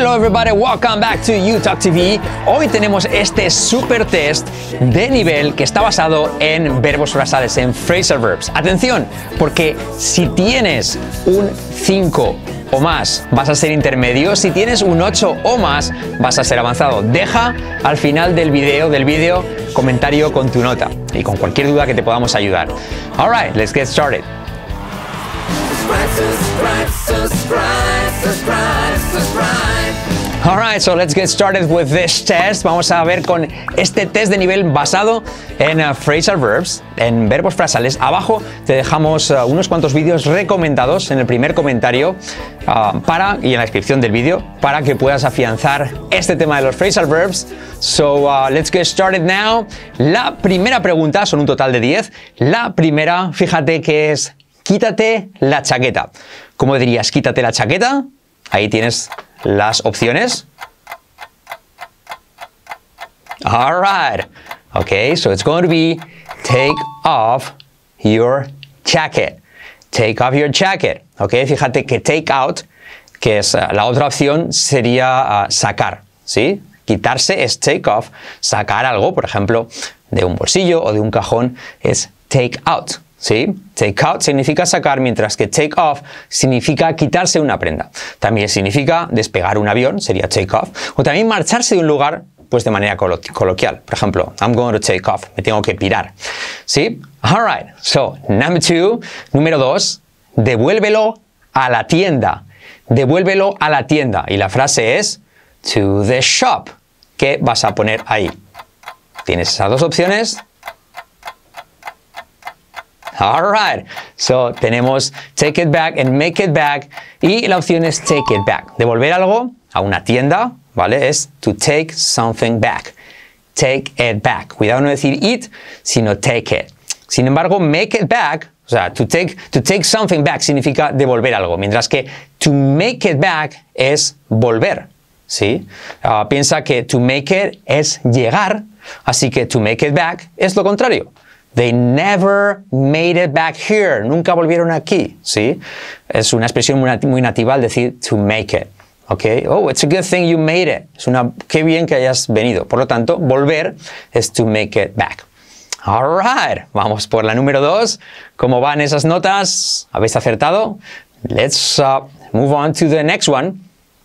Hello everybody, welcome back to UTalk TV. Hoy tenemos este super test de nivel que está basado en verbos frasales, en phrasal verbs. Atención, porque si tienes un 5 o más vas a ser intermedio, si tienes un 8 o más vas a ser avanzado. Deja al final del video, del vídeo, comentario con tu nota y con cualquier duda que te podamos ayudar. Alright, let's get started. Alright, so let's get started with this test. Vamos a ver con este test de nivel basado en uh, phrasal verbs, en verbos frasales. Abajo te dejamos uh, unos cuantos vídeos recomendados en el primer comentario uh, para y en la descripción del vídeo para que puedas afianzar este tema de los phrasal verbs. So let's get started now. La primera pregunta son un total de 10. La primera, fíjate que es quítate la chaqueta. ¿Cómo dirías quítate la chaqueta? Ahí tienes las opciones. All right. Okay, so it's going to be take off your jacket. Take off your jacket. Okay, fíjate que take out, que es uh, la otra opción, sería uh, sacar. ¿Sí? Quitarse es take off. Sacar algo, por ejemplo, de un bolsillo o de un cajón es take out. ¿Sí? Take out significa sacar, mientras que take off significa quitarse una prenda. También significa despegar un avión, sería take off, o también marcharse de un lugar pues de manera coloquial. Por ejemplo, I'm going to take off, me tengo que pirar. ¿Sí? Alright, so number two, número dos, devuélvelo a la tienda. Devuélvelo a la tienda. Y la frase es to the shop. ¿Qué vas a poner ahí? Tienes esas dos opciones, Alright, so tenemos take it back and make it back y la opción es take it back. Devolver algo a una tienda, ¿vale? Es to take something back. Take it back. Cuidado no decir it, sino take it. Sin embargo, make it back, o sea, to take, to take something back significa devolver algo, mientras que to make it back es volver, ¿sí? Uh, piensa que to make it es llegar, así que to make it back es lo contrario. They never made it back here. Nunca volvieron aquí. ¿Sí? Es una expresión muy nativa al decir to make it. ¿Ok? Oh, it's a good thing you made it. Es una, qué bien que hayas venido. Por lo tanto, volver es to make it back. Alright, vamos por la número dos. ¿Cómo van esas notas? ¿Habéis acertado? Let's uh, move on to the next one.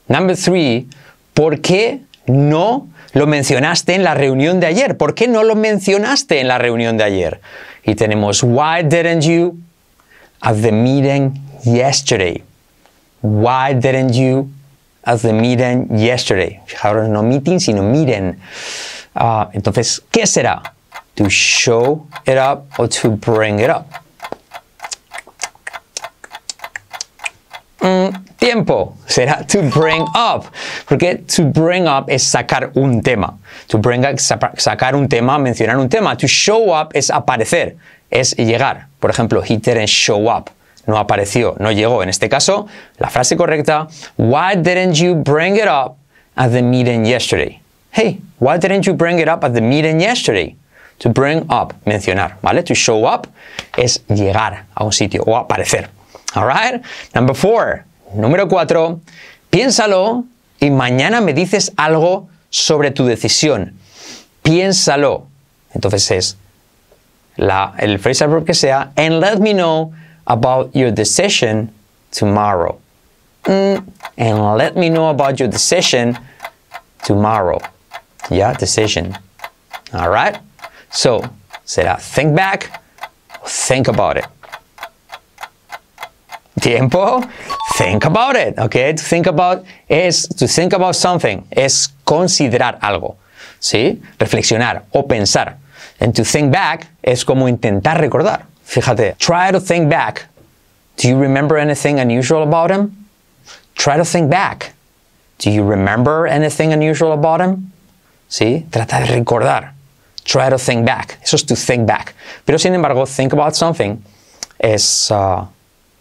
Number three. ¿Por qué no lo mencionaste en la reunión de ayer? ¿Por qué no lo mencionaste en la reunión de ayer? Y tenemos, why didn't you at the meeting yesterday? Why didn't you at the meeting yesterday? Fijaros, no meeting, sino meeting. Uh, entonces, ¿qué será? To show it up or to bring it up. Mm, tiempo será to bring up, porque to bring up es sacar un tema. To bring up, sacar un tema, mencionar un tema. To show up es aparecer, es llegar. Por ejemplo, he didn't show up. No apareció, no llegó. En este caso, la frase correcta, why didn't you bring it up at the meeting yesterday? Hey, why didn't you bring it up at the meeting yesterday? To bring up, mencionar, ¿vale? To show up es llegar a un sitio o aparecer. Alright? Number four. Número cuatro. Piénsalo y mañana me dices algo sobre tu decisión. Piénsalo. Entonces es la, el phrasal verb que sea, and let me know about your decision tomorrow. Mm, and let me know about your decision tomorrow. Yeah, decision. All right? So, será think back, think about it. Tiempo, think about it, okay? To think about es to think about something, es considerar algo, ¿sí? Reflexionar o pensar. And to think back es como intentar recordar. Fíjate, try to think back. Do you remember anything unusual about him? Try to think back. Do you remember anything unusual about him? ¿Sí? Trata de recordar. Try to think back. Eso es to think back. Pero sin embargo, think about something es, uh,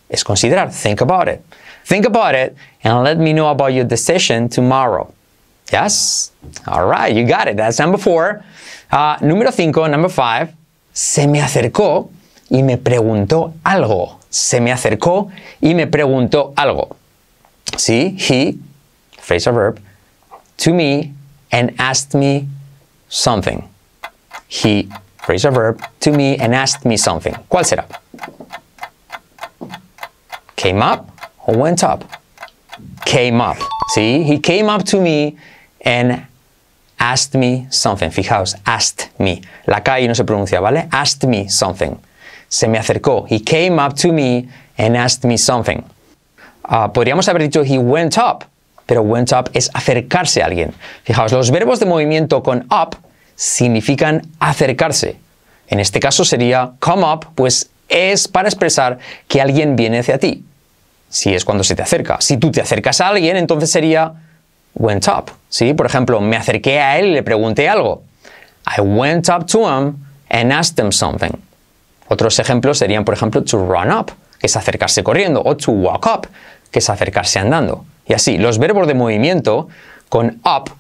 es considerar. Think about it. Think about it and let me know about your decision tomorrow. Yes? All right, you got it. That's number four. Uh, número cinco, number five. Se me acercó y me preguntó algo. Se me acercó y me preguntó algo. Sí, he phrasal verb, to me and asked me something. He, phrasal verb, to me and asked me something. ¿Cuál será? Came up or went up? Came up. See, he came up to me and asked me something. Fijaos, asked me. La K no se pronuncia, ¿vale? Asked me something. Se me acercó. He came up to me and asked me something. Uh, podríamos haber dicho he went up, pero went up es acercarse a alguien. Fijaos, los verbos de movimiento con up significan acercarse. En este caso sería come up, pues es para expresar que alguien viene hacia ti. Si es cuando se te acerca. Si tú te acercas a alguien, entonces sería went up. ¿sí? Por ejemplo, me acerqué a él y le pregunté algo. I went up to him and asked him something. Otros ejemplos serían, por ejemplo, to run up, que es acercarse corriendo, o to walk up, que es acercarse andando. Y así, los verbos de movimiento con up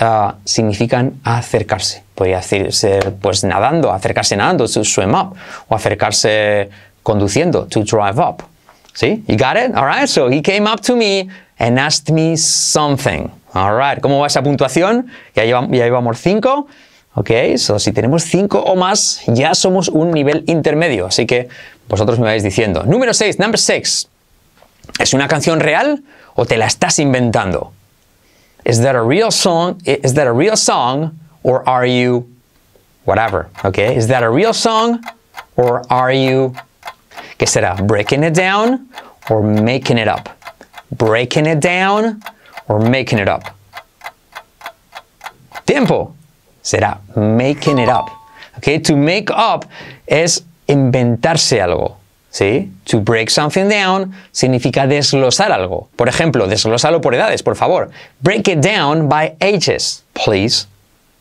uh, significan acercarse. Podría ser pues nadando, acercarse nadando, to swim up, o acercarse conduciendo, to drive up. ¿Sí? You got it? All right. So he came up to me and asked me something. All right. ¿Cómo va esa puntuación? Ya llevamos, ya cinco. Ok, so si tenemos cinco o más, ya somos un nivel intermedio. Así que vosotros me vais diciendo. Número 6, number 6. ¿Es una canción real o te la estás inventando? Is that a real song? Is that a real song or are you whatever? Okay? Is that a real song or are you ¿Qué será? Breaking it down or making it up? Breaking it down or making it up? Tiempo. Será making it up. Okay? To make up es inventarse algo. ¿Sí? To break something down significa desglosar algo. Por ejemplo, desglosarlo por edades, por favor. Break it down by ages, please.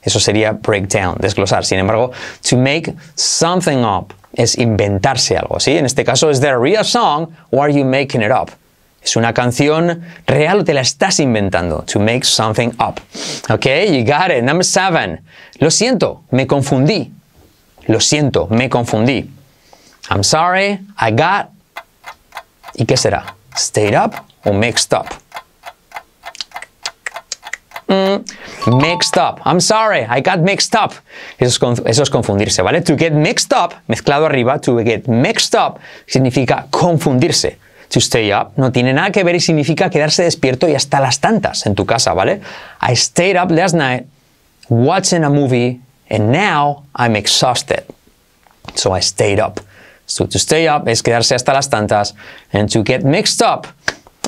Eso sería break down, desglosar. Sin embargo, to make something up es inventarse algo, ¿sí? En este caso, ¿es there real song or are you making it up? ¿Es una canción real o te la estás inventando? To make something up. Ok, you got it. Number seven. Lo siento, me confundí. Lo siento, me confundí. I'm sorry, I got. ¿Y qué será? Stayed up o mixed up? Mm, mixed up. I'm sorry, I got mixed up. Eso es, eso es, confundirse, ¿vale? To get mixed up, mezclado arriba, to get mixed up significa confundirse. To stay up no tiene nada que ver y significa quedarse despierto y hasta las tantas en tu casa, ¿vale? I stayed up last night watching a movie and now I'm exhausted. So I stayed up. So to stay up es quedarse hasta las tantas and to get mixed up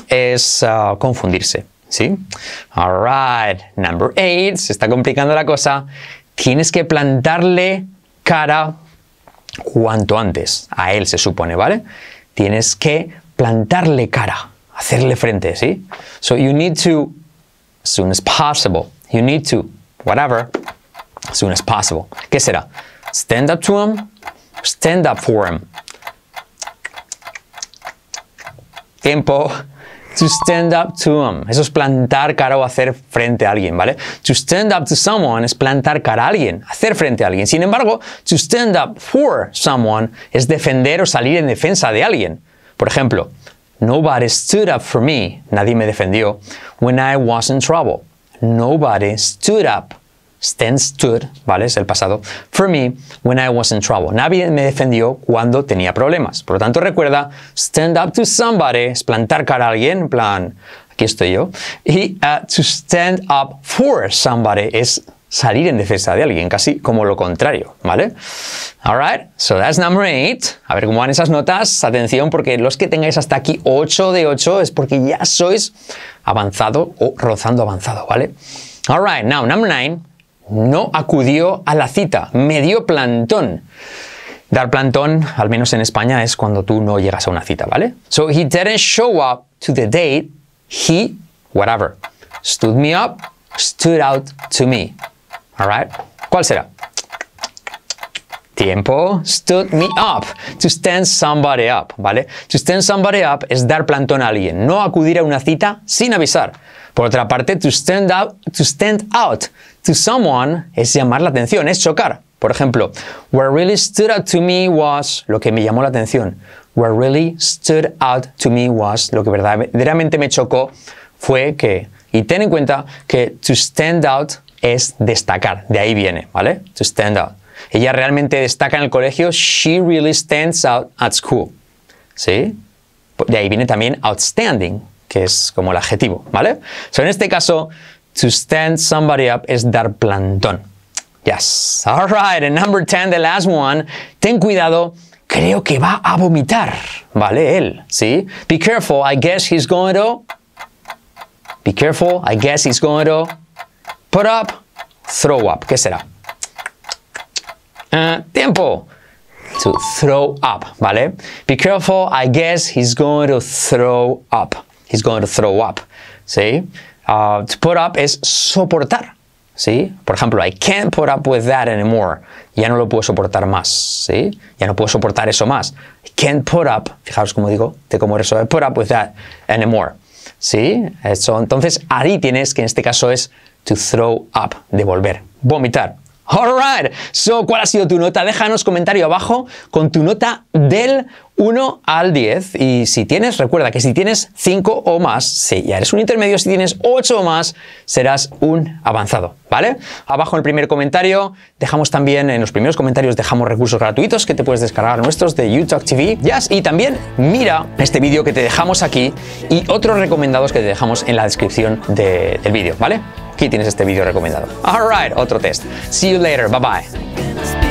es uh, confundirse. ¿Sí? Alright, number eight, se está complicando la cosa. Tienes que plantarle cara cuanto antes. A él se supone, ¿vale? Tienes que plantarle cara, hacerle frente, ¿sí? So you need to, as soon as possible, you need to, whatever, as soon as possible. ¿Qué será? Stand up to him, stand up for him. Tiempo. To stand up to him. Eso es plantar cara o hacer frente a alguien, ¿vale? To stand up to someone es plantar cara a alguien, hacer frente a alguien. Sin embargo, to stand up for someone es defender o salir en defensa de alguien. Por ejemplo, nobody stood up for me. Nadie me defendió when I was in trouble. Nobody stood up stand stood, ¿vale? Es el pasado. For me, when I was in trouble. Nadie me defendió cuando tenía problemas. Por lo tanto, recuerda, stand up to somebody es plantar cara a alguien, en plan, aquí estoy yo. Y uh, to stand up for somebody es salir en defensa de alguien, casi como lo contrario, ¿vale? Alright, so that's number eight. A ver cómo van esas notas. Atención, porque los que tengáis hasta aquí 8 de 8 es porque ya sois avanzado o rozando avanzado, ¿vale? Alright, now number nine no acudió a la cita, me dio plantón. Dar plantón, al menos en España, es cuando tú no llegas a una cita, ¿vale? So he didn't show up to the date, he, whatever, stood me up, stood out to me. Alright? ¿Cuál será? Tiempo, stood me up, to stand somebody up, ¿vale? To stand somebody up es dar plantón a alguien, no acudir a una cita sin avisar. Por otra parte, to stand out, to stand out to someone es llamar la atención, es chocar. Por ejemplo, what really stood out to me was lo que me llamó la atención. What really stood out to me was lo que verdaderamente me chocó fue que Y ten en cuenta que to stand out es destacar, de ahí viene, ¿vale? To stand out. Ella realmente destaca en el colegio, she really stands out at school. ¿Sí? De ahí viene también outstanding, que es como el adjetivo, ¿vale? So, en este caso, to stand somebody up es dar plantón. Yes. All right. And number 10, the last one. Ten cuidado. Creo que va a vomitar. ¿Vale? Él. ¿Sí? Be careful. I guess he's going to. Be careful. I guess he's going to. Put up. Throw up. ¿Qué será? Uh, tiempo. To throw up. ¿Vale? Be careful. I guess he's going to throw up. He's going to throw up. ¿Sí? Uh, to put up es soportar. ¿sí? Por ejemplo, I can't put up with that anymore. Ya no lo puedo soportar más, ¿sí? Ya no puedo soportar eso más. I can't put up, fijaos cómo digo, de cómo eso, put up with that anymore, ¿sí? Eso, entonces, ahí tienes que en este caso es to throw up, devolver, vomitar. Alright, so, ¿cuál ha sido tu nota? Déjanos comentario abajo con tu nota del 1 al 10 y si tienes, recuerda que si tienes 5 o más, si ya eres un intermedio, si tienes 8 o más, serás un avanzado, ¿vale? Abajo en el primer comentario dejamos también, en los primeros comentarios dejamos recursos gratuitos que te puedes descargar nuestros de YouTube TV, yes, y también mira este vídeo que te dejamos aquí y otros recomendados que te dejamos en la descripción del vídeo, ¿vale? Aquí tienes este vídeo recomendado. Alright, otro test. See you later. Bye bye.